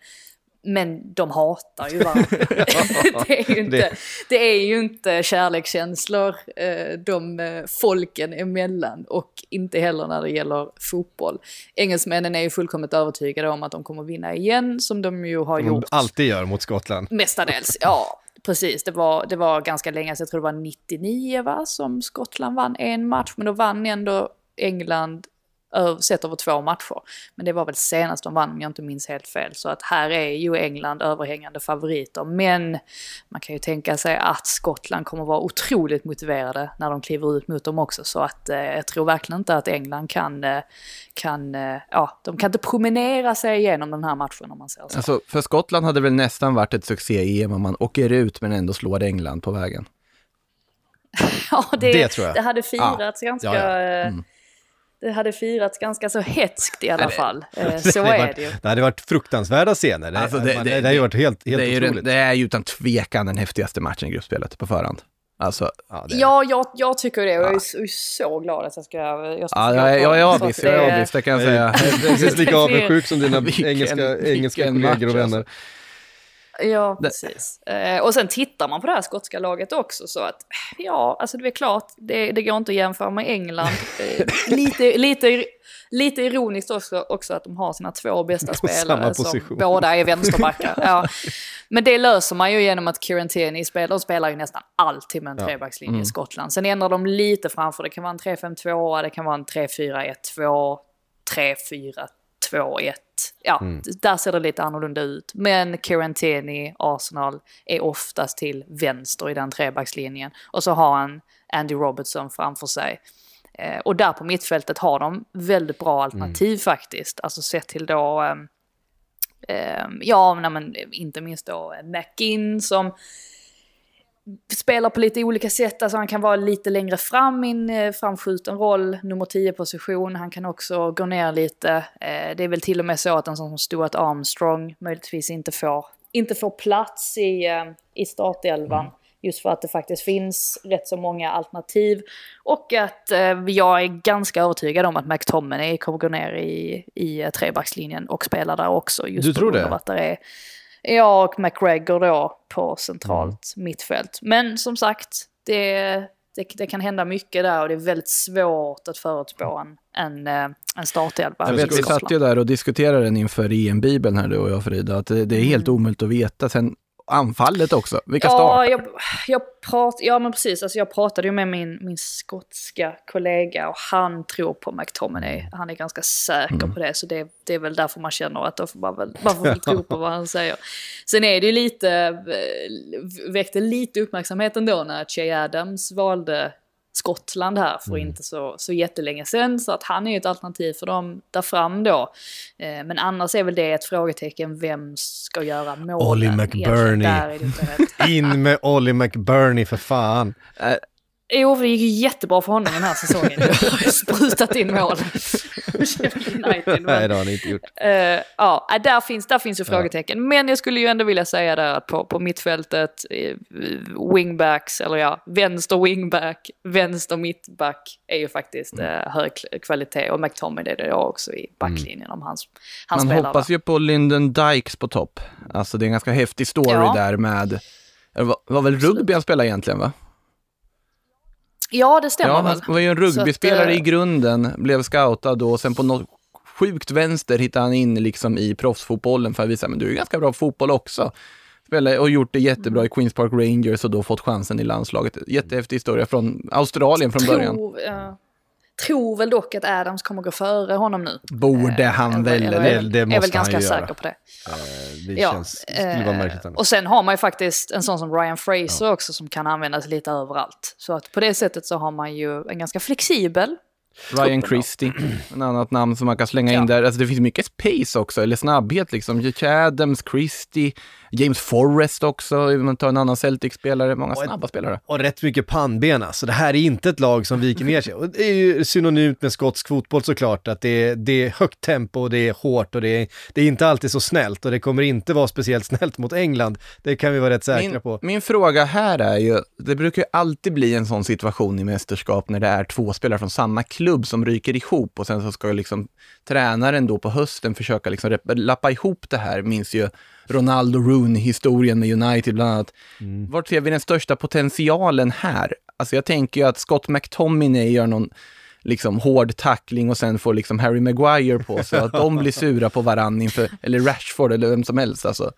Speaker 2: Men de hatar ju varandra. det, är ju inte, det är ju inte kärlekskänslor eh, de eh, folken emellan och inte heller när det gäller fotboll. Engelsmännen är ju fullkomligt övertygade om att de kommer vinna igen som de ju har gjort.
Speaker 1: De alltid gör mot Skottland.
Speaker 2: Mestadels, ja. Precis, det var, det var ganska länge sedan, jag tror det var 99 va, som Skottland vann en match, men då vann ändå England sett över två matcher. Men det var väl senast de vann om jag inte minns helt fel. Så att här är ju England överhängande favoriter. Men man kan ju tänka sig att Skottland kommer vara otroligt motiverade när de kliver ut mot dem också. Så att eh, jag tror verkligen inte att England kan, eh, kan, eh, ja, de kan inte promenera sig igenom den här matchen om man säger så.
Speaker 3: Alltså, för Skottland hade väl nästan varit ett succé-EM om man åker ut men ändå slår England på vägen.
Speaker 2: ja, det, det, tror jag. det hade firats ja. ganska... Ja, ja. Eh, mm det hade firats ganska så hetskt i alla fall. Eh, så är
Speaker 1: varit,
Speaker 2: det ju.
Speaker 1: Det hade varit fruktansvärda scener. Det, alltså det, det, det, ju varit helt, helt
Speaker 3: det
Speaker 1: otroligt.
Speaker 3: Är, det är ju utan tvekan den häftigaste matchen i gruppspelet på förhand. Alltså,
Speaker 2: ja, ja jag, jag, tycker det och jag är, så glad att jag ska... Jag ska
Speaker 3: ja, jag, jag är avis, jag är avis, det kan jag säga.
Speaker 1: Precis lika avundsjuk som dina engelska, engelska kollegor och vänner. Alltså.
Speaker 2: Ja, precis. Eh, och sen tittar man på det här skotska laget också så att, ja, alltså det är klart, det, det går inte att jämföra med England. Eh, lite, lite, lite ironiskt också, också att de har sina två bästa spelare som båda är vänsterbackar. ja. Men det löser man ju genom att Kieran Tierney spelar, de spelar ju nästan alltid med en ja. trebackslinje mm. i Skottland. Sen ändrar de lite framför, det kan vara en 3-5-2, det kan vara en 3-4-1-2, 3-4 2-1. Ja, mm. där ser det lite annorlunda ut. Men Tierney, Arsenal, är oftast till vänster i den trebackslinjen. Och så har han Andy Robertson framför sig. Eh, och där på mittfältet har de väldigt bra alternativ mm. faktiskt. Alltså sett till då, eh, eh, ja, men, inte minst då McInn som spelar på lite olika sätt. Alltså han kan vara lite längre fram i en eh, framskjuten roll, nummer 10-position. Han kan också gå ner lite. Eh, det är väl till och med så att en sån som Stuart Armstrong möjligtvis inte får, inte får plats i, eh, i startelvan. Mm. Just för att det faktiskt finns rätt så många alternativ. Och att jag är ganska övertygad om att McTominay kommer gå ner i, i trebackslinjen och spela där också. Just
Speaker 1: du tror det?
Speaker 2: Att det är, Ja, och McGregor då på centralt mm. mittfält. Men som sagt, det, det, det, kan hända mycket där och det är väldigt svårt att förutspå en, en, eh, en startelva.
Speaker 3: Jag vet, vi satt ju där och diskuterade den inför EM-bibeln här du och jag Frida, att det, det är helt mm. omöjligt att veta. Sen anfallet också. Vilka ja, startar?
Speaker 2: Jag, jag prat, ja, men precis. Alltså jag pratade ju med min, min skotska kollega och han tror på McTominay. Han är ganska säker mm. på det, så det, det är väl därför man känner att då får man väl, man får väl tro på vad han säger. Sen är det ju lite, eh, väckte lite uppmärksamhet ändå när Che Adams valde Skottland här för mm. inte så, så jättelänge sedan. Så att han är ju ett alternativ för dem där fram då. Eh, men annars är väl det ett frågetecken, vem ska göra målen?
Speaker 1: Olly McBurney. In med Olly McBurney för fan.
Speaker 2: Jo, det gick ju jättebra för honom den här säsongen. Jag har sprutat in mål. Sheffield United.
Speaker 1: Nej, det har han inte gjort.
Speaker 2: eh, ja, äh, där finns, där finns ju frågetecken. Men jag skulle ju ändå vilja säga där att på, på mittfältet, eh, wingbacks, eller ja, vänster wingback, vänster mittback är ju faktiskt
Speaker 3: Mm.
Speaker 2: eh, hög kvalitet. Och McTominay är det också i backlinjen om han, han
Speaker 3: Man
Speaker 2: spelar.
Speaker 3: hoppas
Speaker 2: där.
Speaker 3: ju på Lyndon Dykes på topp. Alltså det är en ganska häftig story
Speaker 2: Ja.
Speaker 3: där med, det var, var väl rugby han spelade egentligen va?
Speaker 2: Ja, det stämmer
Speaker 3: Ja, han var ju en
Speaker 2: Så att,
Speaker 3: rugbyspelare
Speaker 2: eh,
Speaker 3: i grunden, blev scoutad då och sen på något sjukt vänster hittade han in liksom i proffsfotbollen för att visa, men du är ganska bra på fotboll också. Och gjort det jättebra i Queens Park Rangers och då fått chansen i landslaget. Jättehäftig historia från Australien från början.
Speaker 2: Tror, eh, tror väl dock att Adams kommer gå före honom nu.
Speaker 3: Borde han
Speaker 2: Eller-
Speaker 3: väl,
Speaker 2: eller-
Speaker 3: eller?
Speaker 1: Det- det
Speaker 2: är
Speaker 1: måste
Speaker 2: väl ganska
Speaker 1: han ju
Speaker 2: säker
Speaker 1: göra.
Speaker 2: på det.
Speaker 1: Eh, Det
Speaker 2: Ja,
Speaker 1: känns, vara
Speaker 2: eh,
Speaker 1: märkligt annars.
Speaker 2: Och sen har man ju faktiskt en sån som Ryan Fraser också som kan användas lite överallt. Så att på det sättet så har man ju en ganska flexibel.
Speaker 3: Ryan Christie, en annat namn som man kan slänga in
Speaker 2: Ja.
Speaker 3: där. Alltså det finns mycket pace också, eller snabbhet liksom. Jake Adams, Christie, James Forrest också, om man tar en annan Celtic-spelare, många
Speaker 1: Och ett-
Speaker 3: snabba spelare.
Speaker 1: Och rätt mycket pannben alltså. Det här är inte ett lag som viker ner sig. Och det är ju synonymt med skotsk fotboll såklart, att det är, det är högt tempo och det är hårt och det är, det är inte alltid så snällt och det kommer inte vara speciellt snällt mot England. Det kan vi vara rätt säkra
Speaker 3: Min,
Speaker 1: på.
Speaker 3: min fråga här är ju, det brukar ju alltid bli en sån situation i mästerskap när det är två spelare från samma klubb som ryker ihop och sen så ska liksom tränaren då på hösten försöka liksom lappa ihop det här, minns ju Ronaldo Rooney-historien med United bland annat. Vart ser vi den största potentialen här? Alltså jag tänker ju att Scott McTominay gör någon liksom hård tackling och sen får liksom Harry Maguire på så att de blir sura på varann inför, eller Rashford eller vem som helst alltså.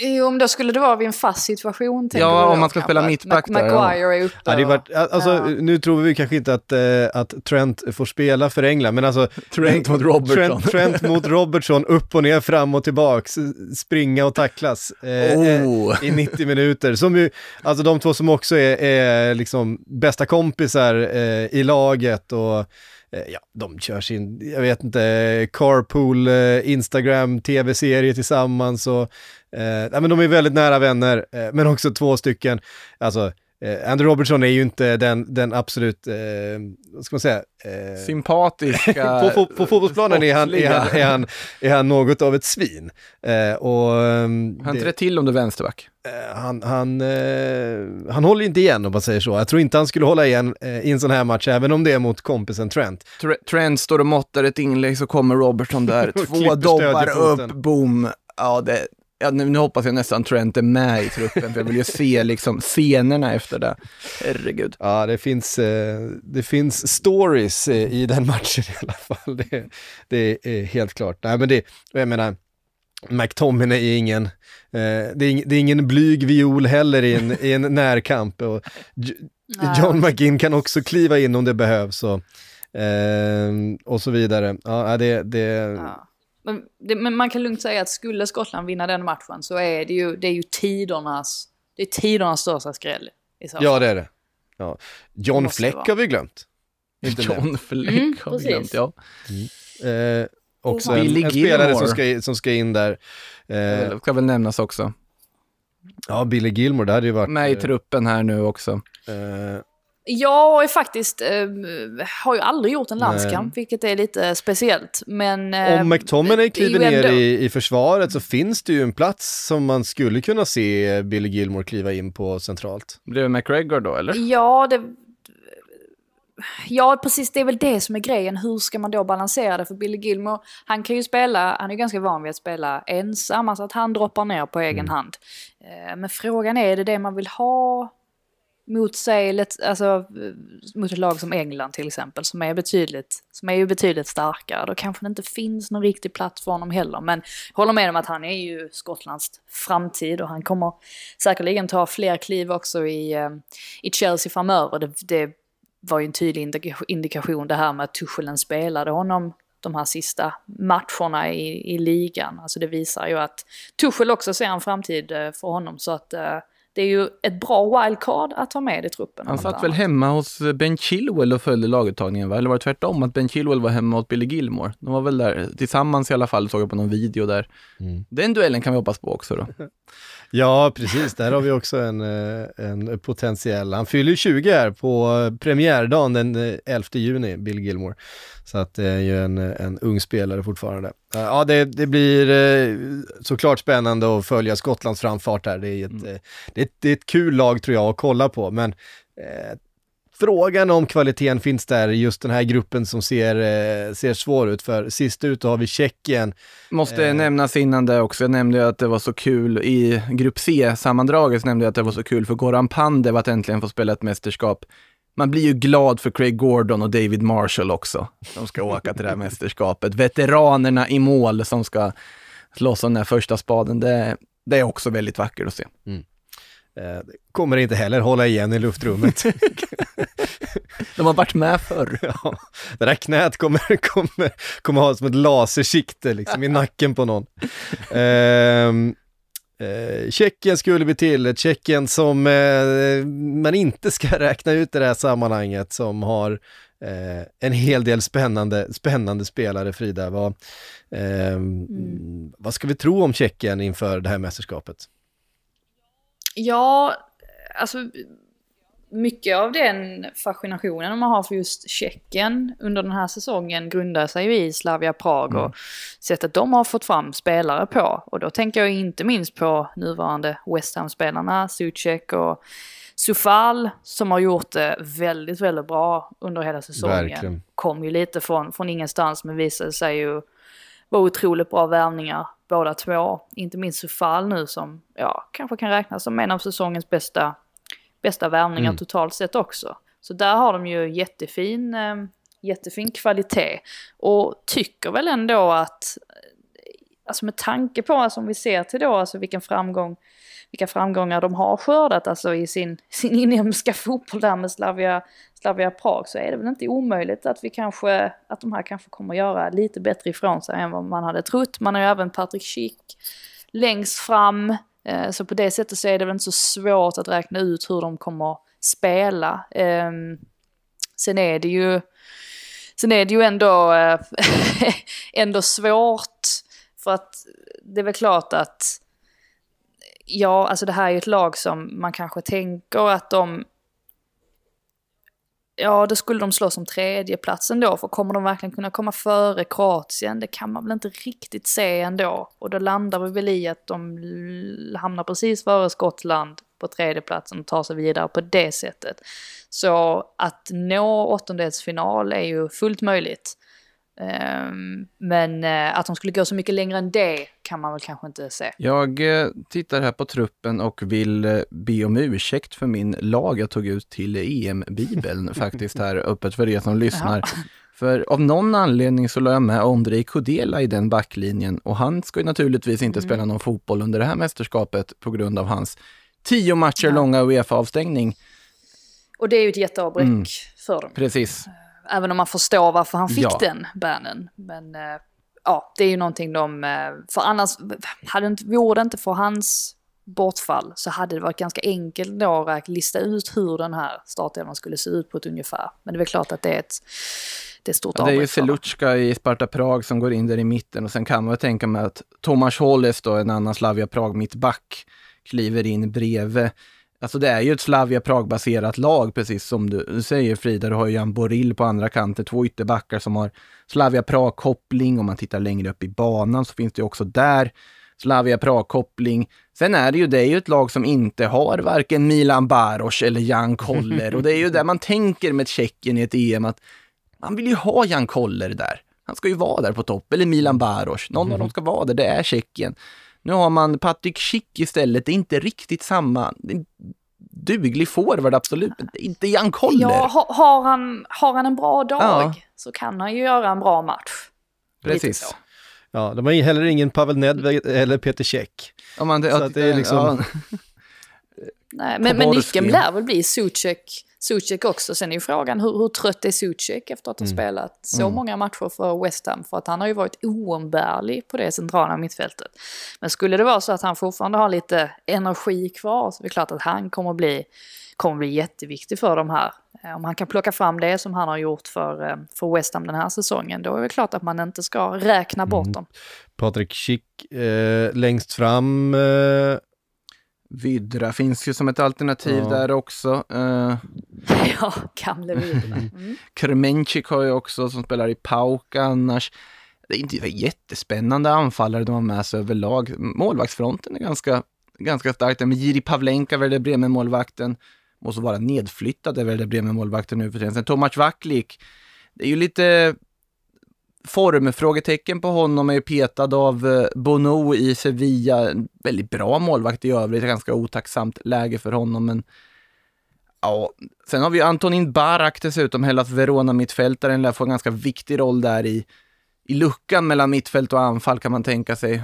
Speaker 2: Jo, men då skulle det vara vid en fast situation.
Speaker 3: Ja, om man ska spela mittback
Speaker 2: Mac-
Speaker 3: där, ja.
Speaker 2: Maguire är uppe.
Speaker 1: Ja, det varit, alltså,
Speaker 2: ja.
Speaker 1: Nu tror vi kanske inte att, eh, att Trent får spela för England, men alltså
Speaker 3: Trent mot Robertson.
Speaker 1: Trent, Trent mot Robertson, upp och ner, fram och tillbaks, springa och tacklas eh,
Speaker 3: Oh.
Speaker 1: eh, i 90 minuter. Som ju, alltså de två som också är, är liksom bästa kompisar eh, i laget och eh, ja, de kör sin, jag vet inte, carpool, Instagram, tv-serie tillsammans och eh, men de är väldigt nära vänner, eh, men också två stycken, alltså Eh, Andrew Robertson är ju inte den, den absolut, eh, vad ska man säga, eh,
Speaker 3: Sympatiska.
Speaker 1: på, på, på fotbollsplanen är han, är, han, är, han, är han något av ett svin. Eh, och, ehm,
Speaker 3: Han
Speaker 1: det-
Speaker 3: trätt till om du är vänsterback.
Speaker 1: eh, han, han, eh, han håller inte igen om man säger så. Jag tror inte han skulle hålla igen eh, i en sån här match, även om det är mot kompisen Trent.
Speaker 3: Tre- Trent står och måttar ett inlägg så kommer Robertson där. Två dobbar upp, boom. Ja, det, ja nu, nu hoppas jag nästan Trent är med i truppen, för jag vill ju se liksom scenerna efter det. Herregud.
Speaker 1: Ja, det finns, eh, det finns stories eh, i den matchen i alla fall. Det, det är helt klart. Nej, men det, jag menar, McTominay är ingen, eh, det, är det är ingen blyg viol heller i en, i en närkamp. Och J-. John McGinn kan också kliva in om det behövs och, eh, och så vidare. Ja, det, det,
Speaker 2: Ja. Men, det, men man kan lugnt säga att skulle Skottland vinna den matchen så är det ju, det är ju tidernas, det är tidernas största skräll. I så fall.
Speaker 1: ja det är det. Ja. John Fleck
Speaker 2: vara.
Speaker 1: har vi glömt. Inte.
Speaker 3: John Fleck
Speaker 2: Mm,
Speaker 3: har vi
Speaker 2: precis.
Speaker 3: glömt, ja.
Speaker 1: Eh, också
Speaker 2: Och
Speaker 1: en, en spelare som ska, som ska in där. Eh,
Speaker 3: Det ska väl nämnas också.
Speaker 1: ja, Billy Gilmore, det hade ju varit...
Speaker 3: Med i
Speaker 1: eh,
Speaker 3: truppen här nu också.
Speaker 1: eh,
Speaker 2: Jag är faktiskt, eh, har ju aldrig gjort en
Speaker 1: Nej.
Speaker 2: landskamp, vilket är lite speciellt. Men... eh,
Speaker 1: Om McTominay
Speaker 2: ju
Speaker 1: kliver ner
Speaker 2: ändå-
Speaker 1: i, i försvaret så finns det ju en plats som man skulle kunna se Billy Gilmore kliva in på centralt.
Speaker 3: Blir det McGregor då, eller?
Speaker 2: Ja, det... Ja, precis. Det är väl det som är grejen. Hur ska man då balansera det? För Billy Gilmore, han kan ju spela, han är ju ganska van vid att spela ensam, alltså att han droppar ner på egen hand. Eh, Men frågan är, är det det man vill ha mot sig, alltså mot ett lag som England till exempel, som är betydligt, som är ju betydligt starkare. Då kanske det inte finns någon riktig plats för honom heller. Men jag håller med om att han är ju Skottlands framtid och han kommer säkerligen ta fler kliv också i, eh, i Chelsea framöver. Det, det var ju en tydlig indikation det här med att Tuchelen spelade honom de här sista matcherna i, i ligan. Alltså det visar ju att Tuchel också ser en framtid eh, för honom. Så att eh, det är ju ett bra wildcard att ta med i truppen.
Speaker 3: Han satt väl hemma hos Ben Chilwell och följde laguttagningen, va? Eller var det tvärtom, att Ben Chilwell var hemma hos Billy Gilmore? De var väl där tillsammans i alla fall, såg jag på någon video där. Den duellen kan vi hoppas på också då.
Speaker 1: Ja, precis. Där har vi också en, eh, en potentiell. Han fyller ju 20 här på premiärdagen den 11 eh, juni, Bill Gilmore. Så att det är ju en, en ung spelare fortfarande. Ja, det, det blir eh, såklart spännande att följa Skottlands framfart här. Det är ett, mm. det är ett, det är ett kul lag tror jag att kolla på, men eh, Frågan om kvaliteten finns där i just den här gruppen som ser, eh, ser svår ut. För sist ut har vi Tjeckien.
Speaker 3: Måste eh. nämnas innan det också, jag nämnde att det var så kul i grupp C-sammandraget, nämnde jag att det var så kul för Goran Pandev att äntligen få spela ett mästerskap. Man blir ju glad för Craig Gordon och David Marshall också, som ska åka till det här mästerskapet. Veteranerna i mål som ska slåss om den här första spaden, det, det är också väldigt vackert att se. Mm.
Speaker 1: Eh, kommer inte heller hålla igen i luftrummet.
Speaker 3: De har varit med förr.
Speaker 1: Ja, det där knät kommer, kommer, kommer ha som ett lasersikte liksom i nacken på någon. Eh, eh, Tjeckien skulle vi till, Tjeckien som eh, man inte ska räkna ut i det här sammanhanget, som har eh, en hel del spännande, spännande spelare, Frida. Vad, ehm, mm. vad ska vi tro om Tjeckien inför det här mästerskapet?
Speaker 2: Ja, alltså mycket av den fascinationen man har för just Tjeckien under den här säsongen grundar sig ju i Slavia Prag och mm. sättet de har fått fram spelare på. Och då tänker jag inte minst på nuvarande West Ham-spelarna, Sucek och Sufal som har gjort det väldigt, väldigt bra under hela säsongen. Verkligen. Kom ju lite från, från ingenstans men visade sig ju vara otroligt bra värvningar båda två. Inte minst Sufal nu som ja, kanske kan räknas som en av säsongens bästa, bästa värvningar mm. totalt sett också. Så där har de ju jättefin, äh, jättefin kvalitet. Och tycker väl ändå att, alltså med tanke på, alltså om vi ser till då, alltså vilken framgång vilka framgångar de har skördat alltså i sin, sin inhemska fotboll där med Slavia, Slavia Prag så är det väl inte omöjligt att vi kanske, att de här kanske kommer göra lite bättre ifrån sig än vad man hade trott. Man har ju även Patrik Schick längst fram, eh, så på det sättet så är det väl inte så svårt att räkna ut hur de kommer spela. Ehm, sen är det ju, sen är det ju ändå, eh, ändå svårt för att det är väl klart att ja, alltså det här är ju ett lag som man kanske tänker att de... Ja, då skulle de slåss om tredjeplatsen då, för kommer de verkligen kunna komma före Kroatien? Det kan man väl inte riktigt se ändå. Och då landar vi väl i att de hamnar precis före Skottland på tredjeplatsen och tar sig vidare på det sättet. Så att nå åttondelsfinal är ju fullt möjligt. Ehm, men eh, att de skulle gå så mycket längre än det kan man väl kanske inte se.
Speaker 3: Jag eh, tittar här på truppen och vill eh, be om ursäkt för min lag jag tog ut till EM-bibeln faktiskt här öppet för er som lyssnar. Ja. För av någon anledning så la jag med Ondrej Kudela i den backlinjen och han ska ju naturligtvis inte mm. spela någon fotboll under det här mästerskapet på grund av hans tio matcher ja. långa Uefa-avstängning.
Speaker 2: Och det är ju ett jätteavbräck mm. för dem.
Speaker 3: Precis.
Speaker 2: Även om man förstår varför han fick ja. den bannen. Men äh, ja, det är ju någonting de... Äh, för annars, hade inte, vore det inte för hans bortfall så hade det varit ganska enkelt då att lista ut hur den här startelvan skulle se ut på ett ungefär. Men det är väl klart att det är ett, det är stort
Speaker 3: ja, Det är ju Selutska i Sparta Prag som går in där i mitten och sen kan man tänka mig att Tomas Holles då, en annan Slavia Prag mittback, kliver in bredvid Alltså det är ju ett Slavia Prag-baserat lag, precis som du, säger Frida. Du har ju Jan Boril på andra kanten, två ytterbackar som har Slavia Prag-koppling. Om man tittar längre upp i banan så finns det ju också där Slavia Prag-koppling. Sen är det ju, det är ju ett lag som inte har varken Milan Baros eller Jan Koller. Och det är ju där man tänker med Tjeckien i ett EM att man vill ju ha Jan Koller där. Han ska ju vara där på topp, eller Milan Baros. Någon mm. av dem ska vara där, det är Tjeckien. Nu har man Patrik Schick istället, det är inte riktigt samma. Duglig forward absolut, men inte Jan Koller.
Speaker 2: Ja, har, han, har han en bra dag ja. så kan han ju göra en bra match.
Speaker 3: Precis.
Speaker 1: Ja, de har heller ingen Pavel Nedved eller Peter Käck.
Speaker 3: Ja, man, det, så att det är liksom... Ja.
Speaker 2: Nej, men, men nyckeln lär väl bli Sucek Sucek också. Sen är ju frågan hur, hur trött är Sucek efter att ha mm. spelat så mm. många matcher för West Ham? För att han har ju varit oumbärlig på det centrala mittfältet. Men skulle det vara så att han fortfarande har lite energi kvar så är det klart att han kommer bli, kommer bli jätteviktig för de här. Eh, om han kan plocka fram det som han har gjort för, eh, för West Ham den här säsongen, då är det klart att man inte ska räkna bort mm. dem.
Speaker 1: Patrik Schick eh, längst fram eh
Speaker 3: Vydra finns ju som ett alternativ
Speaker 1: Ja.
Speaker 3: där också. Uh,
Speaker 2: Ja, gamle Vidra. Mm.
Speaker 3: Kremencik har ju också som spelar i Pauk annars. Det är inte jättespännande anfallare de har med sig överlag. Målvaktsfronten är ganska, ganska stark. där med Jiri Pavlenka, Werder Bremen-målvakten, måste vara nedflyttad, Werder Bremen-målvakten nu för tiden. Sen Tomac Vaklik, det är ju lite formfrågetecken på honom, är ju petad av eh, Bono i Sevilla. En väldigt bra målvakt i övrigt, ganska otacksamt läge för honom, men Ja, sen har vi Antonin Barak dessutom, Hellas Verona-mittfältaren, lär få en ganska viktig roll där i, i luckan mellan mittfält och anfall kan man tänka sig.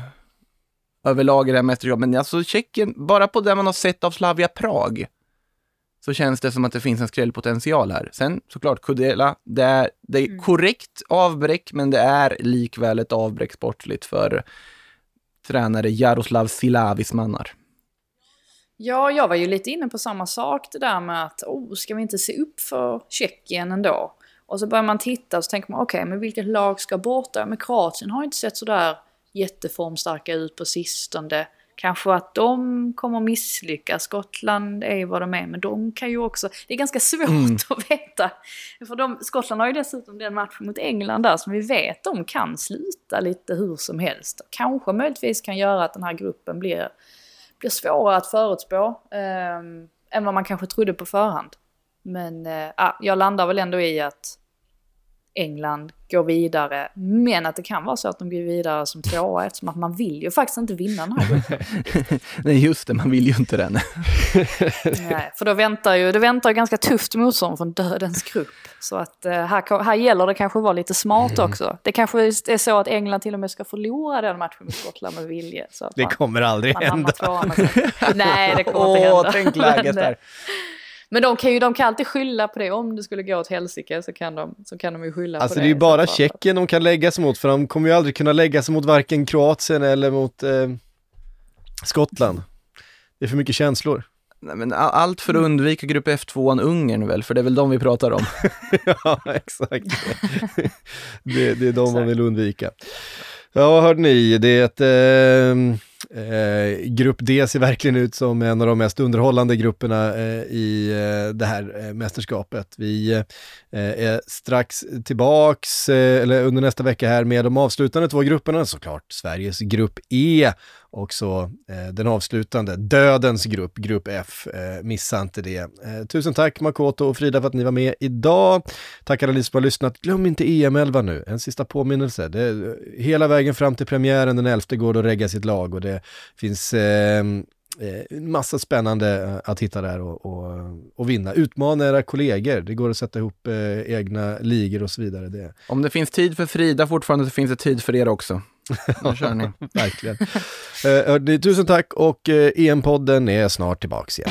Speaker 3: Överlag i det här mästerskapet, men alltså Tjeckien, bara på det man har sett av Slavia Prag, så känns det som att det finns en skrällpotential här. Sen såklart Kudela, det är, det är korrekt avbräck, men det är likväl ett avbräck sportsligt för tränare Jaroslav Silavis mannar.
Speaker 2: Ja, jag var ju lite inne på samma sak det där med att oh, ska vi inte se upp för Tjeckien ändå? Och så börjar man titta och så tänker man okej, men vilket lag ska borta? Men Kroatien har inte sett sådär jätteformstarka ut på sistone. Kanske att de kommer misslyckas. Skottland är vad de är, men de kan ju också... Det är ganska svårt
Speaker 3: Mm.
Speaker 2: att veta. För de, Skottland har ju dessutom den matchen mot England där som vi vet de kan sluta lite hur som helst. Kanske möjligtvis kan göra att den här gruppen blir, blir svårare att förutspå eh, än vad man kanske trodde på förhand. Men eh, jag landar väl ändå i att England går vidare, men att det kan vara så att de går vidare som tvåa eftersom att man vill ju faktiskt inte vinna den här gruppen.
Speaker 3: Nej, just det, man vill ju inte den.
Speaker 2: Nej, för då väntar ju, det väntar ju ganska tufft motstånd från dödens grupp. Så att eh, här, här gäller det kanske att vara lite smart också. Det kanske är så att England till och med ska förlora den matchen mot Skottland med vilje. Så
Speaker 1: Det
Speaker 2: man,
Speaker 1: kommer aldrig hända.
Speaker 2: Nej, det kommer inte
Speaker 3: Åh,
Speaker 2: hända.
Speaker 3: tänk läget
Speaker 2: Men, eh,
Speaker 3: där.
Speaker 2: Men de kan ju de kan alltid skylla på det. Om det skulle gå åt helsike så kan de, så kan de ju skylla
Speaker 1: Alltså
Speaker 2: på
Speaker 1: det är
Speaker 2: det.
Speaker 1: ju bara. Tjeckien de kan lägga sig mot, för de kommer ju aldrig kunna lägga sig mot varken Kroatien eller mot eh, Skottland. Det är för mycket känslor.
Speaker 3: Nej, men allt för att undvika grupp F2 Ungern väl, för det är väl de vi pratar om.
Speaker 1: ja, exakt. det, det är de man vill undvika. Ja, hörde ni, det är ett... Eh, eh, grupp D ser verkligen ut som en av de mest underhållande grupperna eh, i eh, det här eh, mästerskapet. Vi eh, är strax tillbaks, eh, eller under nästa vecka här, med de avslutande två grupperna, såklart Sveriges grupp E, och så eh, den avslutande, dödens grupp, grupp F. Eh, missa inte det. Eh, tusen tack Makoto och Frida för att ni var med idag. Tack alla ni som har lyssnat. Glöm inte EM11 nu, en sista påminnelse. Det, eh, hela vägen fram till premiären den 11 går det att regga sitt lag och det finns eh, eh, massa spännande eh, att hitta där och, och, och vinna. Utmana era kollegor, det går att sätta ihop eh, egna ligor och så vidare. Det,
Speaker 3: Om det finns tid för Frida fortfarande så finns det tid för er också. Nu kör ni.
Speaker 1: verkligen. eh, tusen tack och eh, EM-podden är snart tillbaks igen.